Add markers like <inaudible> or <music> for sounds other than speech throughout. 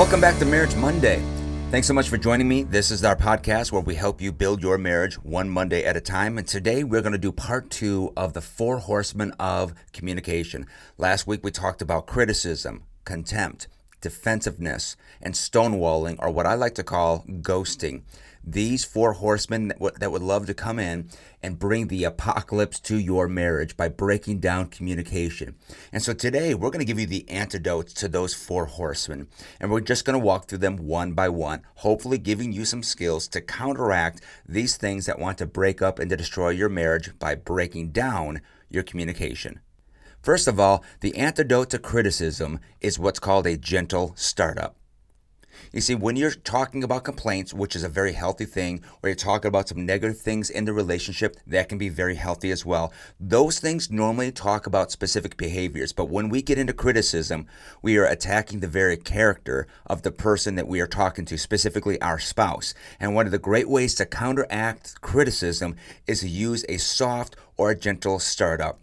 Welcome back to Marriage Monday. Thanks so much for joining me. This is our podcast where we help you build your marriage one Monday at a time. And today we're going to do part two of the four horsemen of communication. Last week we talked about criticism, contempt, defensiveness, and stonewalling, or what I like to call ghosting these four horsemen that, w- that would love to come in and bring the apocalypse to your marriage by breaking down communication. And so today we're going to give you the antidotes to those four horsemen. And we're just going to walk through them one by one, hopefully giving you some skills to counteract these things that want to break up and to destroy your marriage by breaking down your communication. First of all, the antidote to criticism is what's called a gentle startup. You see, when you're talking about complaints, which is a very healthy thing, or you're talking about some negative things in the relationship, that can be very healthy as well. Those things normally talk about specific behaviors, but when we get into criticism, we are attacking the very character of the person that we are talking to, specifically our spouse. And one of the great ways to counteract criticism is to use a soft or a gentle startup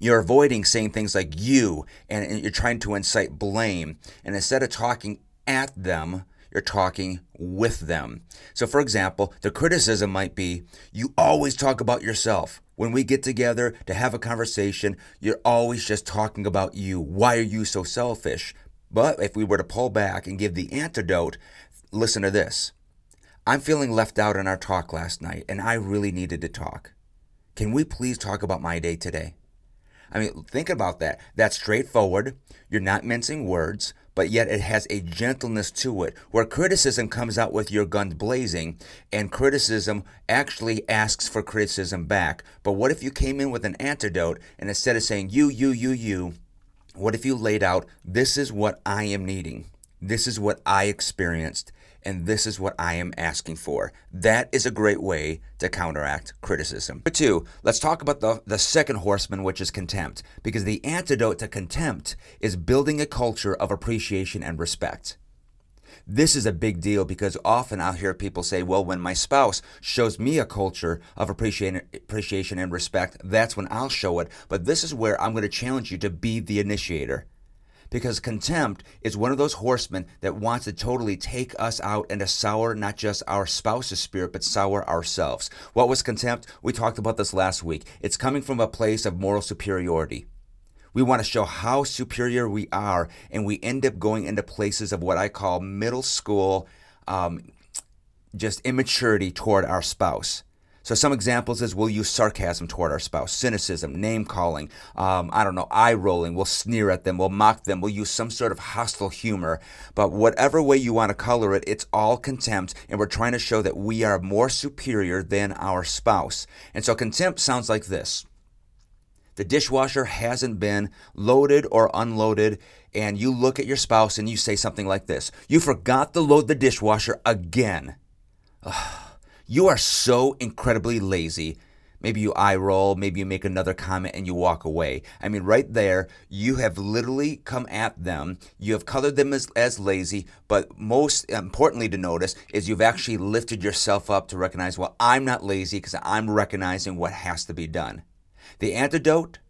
you're avoiding saying things like you and, you're trying to incite blame and instead of talking at them, you're talking with them. So, for example, the criticism might be you always talk about yourself. When we get together to have a conversation, you're always just talking about you. Why are you so selfish? But if we were to pull back and give the antidote, listen to this. I'm feeling left out in our talk last night, and I really needed to talk. Can we please talk about my day today? I mean, think about that. That's straightforward. You're not mincing words but yet it has a gentleness to it, where criticism comes out with your guns blazing, and criticism actually asks for criticism back. But what if you came in with an antidote, and instead of saying you, you, you, you, what if you laid out, this is what I am needing? This is what I experienced and this is what I am asking for. That is a great way to counteract criticism. But two, let's talk about the, the second horseman, which is contempt, because the antidote to contempt is building a culture of appreciation and respect. This is a big deal because often I'll hear people say, well, when my spouse shows me a culture of appreciation and respect, that's when I'll show it. But this is where I'm going to challenge you to be the initiator because contempt is one of those horsemen that wants to totally take us out and to sour not just our spouse's spirit, but sour ourselves. What was contempt? We talked about this last week. It's coming from a place of moral superiority. We want to show how superior we are, and we end up going into places of what I call middle school, um, just immaturity toward our spouse. So some examples is we'll use sarcasm toward our spouse, cynicism, name calling, um, I don't know, eye rolling. We'll sneer at them, we'll mock them, we'll use some sort of hostile humor. But whatever way you want to color it, it's all contempt, and we're trying to show that we are more superior than our spouse. And so contempt sounds like this. The dishwasher hasn't been loaded or unloaded, and you look at your spouse and you say something like this You forgot to load the dishwasher again. Ugh. You are so incredibly lazy. Maybe you eye roll, maybe you make another comment and you walk away. I mean, right there, you have literally come at them. You have colored them as, as lazy, but most importantly to notice is you've actually lifted yourself up to recognize, well, I'm not lazy because I'm recognizing what has to be done. The antidote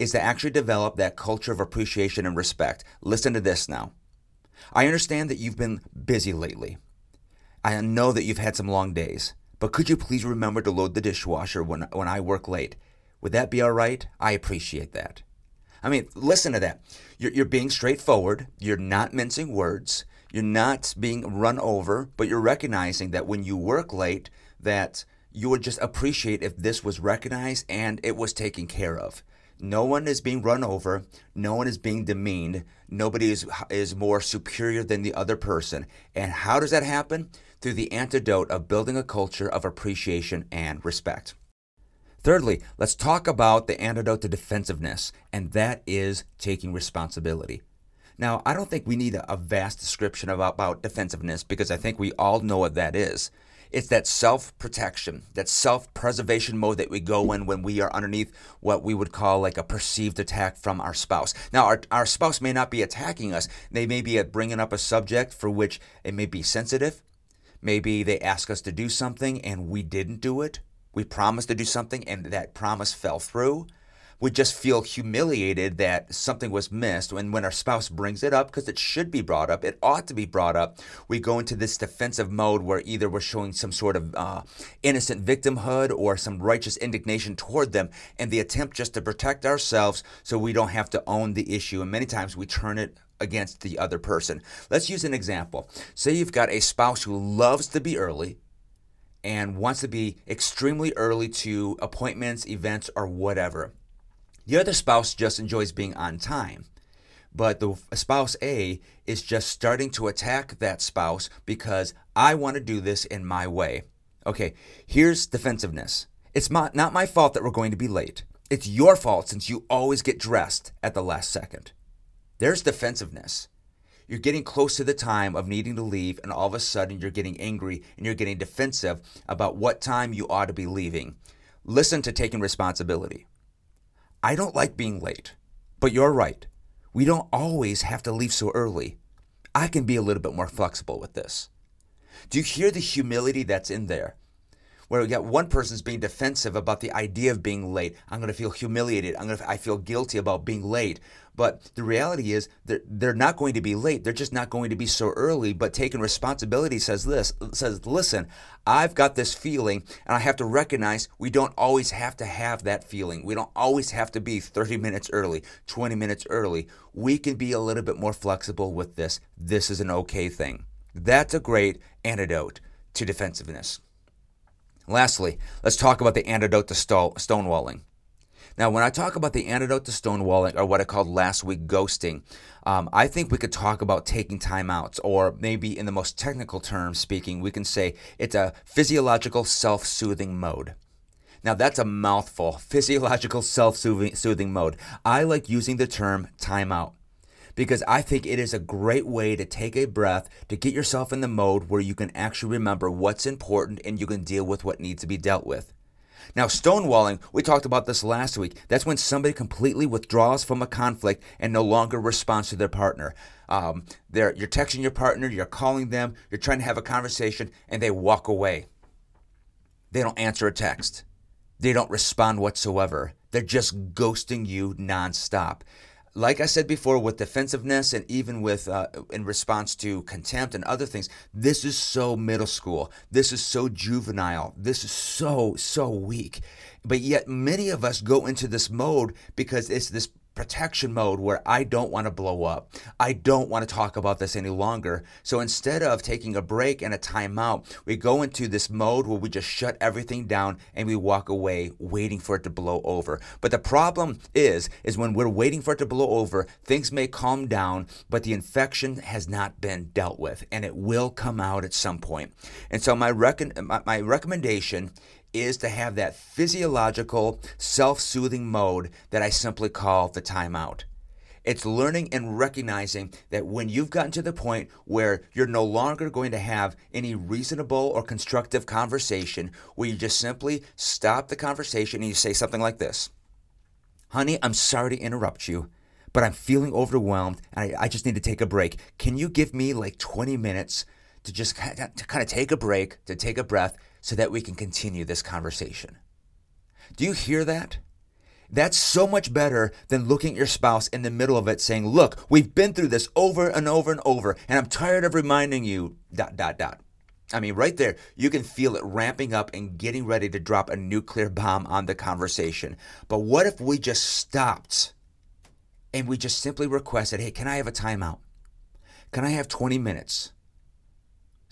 is to actually develop that culture of appreciation and respect. Listen to this now. I understand that you've been busy lately. I know that you've had some long days, but could you please remember to load the dishwasher when, when I work late? Would that be all right? I appreciate that. I mean, listen to that. You're, you're being straightforward. You're not mincing words. You're not being run over, but you're recognizing that when you work late, that you would just appreciate if this was recognized and it was taken care of. No one is being run over. No one is being demeaned. Nobody is, is more superior than the other person. And how does that happen? Through the antidote of building a culture of appreciation and respect. Thirdly, let's talk about the antidote to defensiveness, and that is taking responsibility. Now, I don't think we need a, vast description about, about defensiveness because I think we all know what that is. It's that self protection, that self preservation mode that we go in when we are underneath what we would call like a perceived attack from our spouse. Now, our, our spouse may not be attacking us, they may be uh, bringing up a subject for which it may be sensitive. Maybe they ask us to do something and we didn't do it. We promised to do something and that promise fell through. We just feel humiliated that something was missed. And when our spouse brings it up, because it should be brought up, it ought to be brought up, we go into this defensive mode where either we're showing some sort of uh, innocent victimhood or some righteous indignation toward them, and the attempt just to protect ourselves so we don't have to own the issue. And many times we turn it against the other person. Let's use an example. Say you've got a spouse who loves to be early and wants to be extremely early to appointments, events, or whatever. The other spouse just enjoys being on time. But the spouse A is just starting to attack that spouse because I want to do this in my way. Okay, here's defensiveness. It's not my fault that we're going to be late. It's your fault since you always get dressed at the last second. There's defensiveness. You're getting close to the time of needing to leave, and all of a sudden you're getting angry and you're getting defensive about what time you ought to be leaving. Listen to taking responsibility. I don't like being late, but you're right. We don't always have to leave so early. I can be a little bit more flexible with this. Do you hear the humility that's in there? Where we got one person's being defensive about the idea of being late. I'm going to feel humiliated. I'm going to I feel guilty about being late. But the reality is they're not going to be late. They're just not going to be so early. But taking responsibility says this says, listen, I've got this feeling, and I have to recognize we don't always have to have that feeling. We don't always have to be 30 minutes early, 20 minutes early. We can be a little bit more flexible with this. This is an okay thing. That's a great antidote to defensiveness. Lastly, let's talk about the antidote to stonewalling. Now, when I talk about the antidote to stonewalling, or what I called last week ghosting, um, I think we could talk about taking time out, or maybe in the most technical terms speaking, we can say it's a physiological self soothing mode. Now, that's a mouthful <laughs> physiological self soothing mode. I like using the term timeout because I think it is a great way to take a breath, to get yourself in the mode where you can actually remember what's important and you can deal with what needs to be dealt with. Now, stonewalling, we talked about this last week. That's when somebody completely withdraws from a conflict and no longer responds to their partner. Um, you're texting your partner, you're calling them, you're trying to have a conversation, and they walk away. They don't answer a text. They don't respond whatsoever. They're just ghosting you nonstop like I said before, with defensiveness and even with uh, in response to contempt and other things, this is so middle school. This is so juvenile. This is so so weak. But yet, many of us go into this mode because it's this protection mode where I don't want to blow up. I don't want to talk about this any longer. So instead of taking a break and a timeout, we go into this mode where we just shut everything down and we walk away waiting for it to blow over. But the problem is is when we're waiting for it to blow over, things may calm down, but the infection has not been dealt with and it will come out at some point. And so my rec- my, my recommendation is to have that physiological, self soothing mode that I simply call the timeout. It's learning and recognizing that when you've gotten to the point where you're no longer going to have any reasonable or constructive conversation, where you just simply stop the conversation and you say something like this Honey, I'm sorry to interrupt you, but I'm feeling overwhelmed and I, I just need to take a break. Can you give me like 20 minutes to just to kind of take a break, to take a breath, so that we can continue this conversation. Do you hear that? That's so much better than looking at your spouse in the middle of it saying, Look, we've been through this over and over and over, and I'm tired of reminding you, dot, dot, dot. I mean, right there, you can feel it ramping up and getting ready to drop a nuclear bomb on the conversation. But what if we just stopped and we just simply requested, Hey, can I have a timeout? Can I have 20 minutes?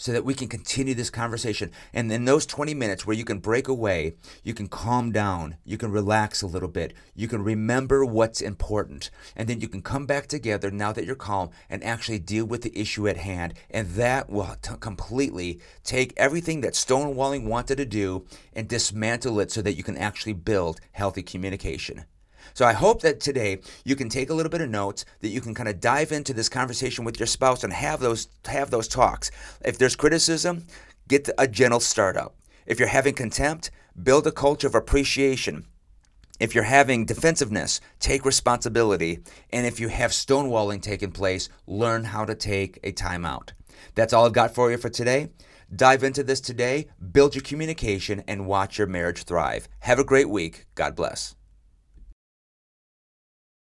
So that we can continue this conversation. And in those 20 minutes where you can break away, you can calm down, you can relax a little bit, you can remember what's important, and then you can come back together now that you're calm and actually deal with the issue at hand. And that will t- completely take everything that stonewalling wanted to do and dismantle it so that you can actually build healthy communication. So I hope that today you can take a little bit of notes that you can kind of dive into this conversation with your spouse and have those have those talks. If there's criticism, get a gentle startup. If you're having contempt, build a culture of appreciation. If you're having defensiveness, take responsibility. And if you have stonewalling taking place, learn how to take a timeout. That's all I've got for you for today. Dive into this today, build your communication, and watch your marriage thrive. Have a great week. God bless.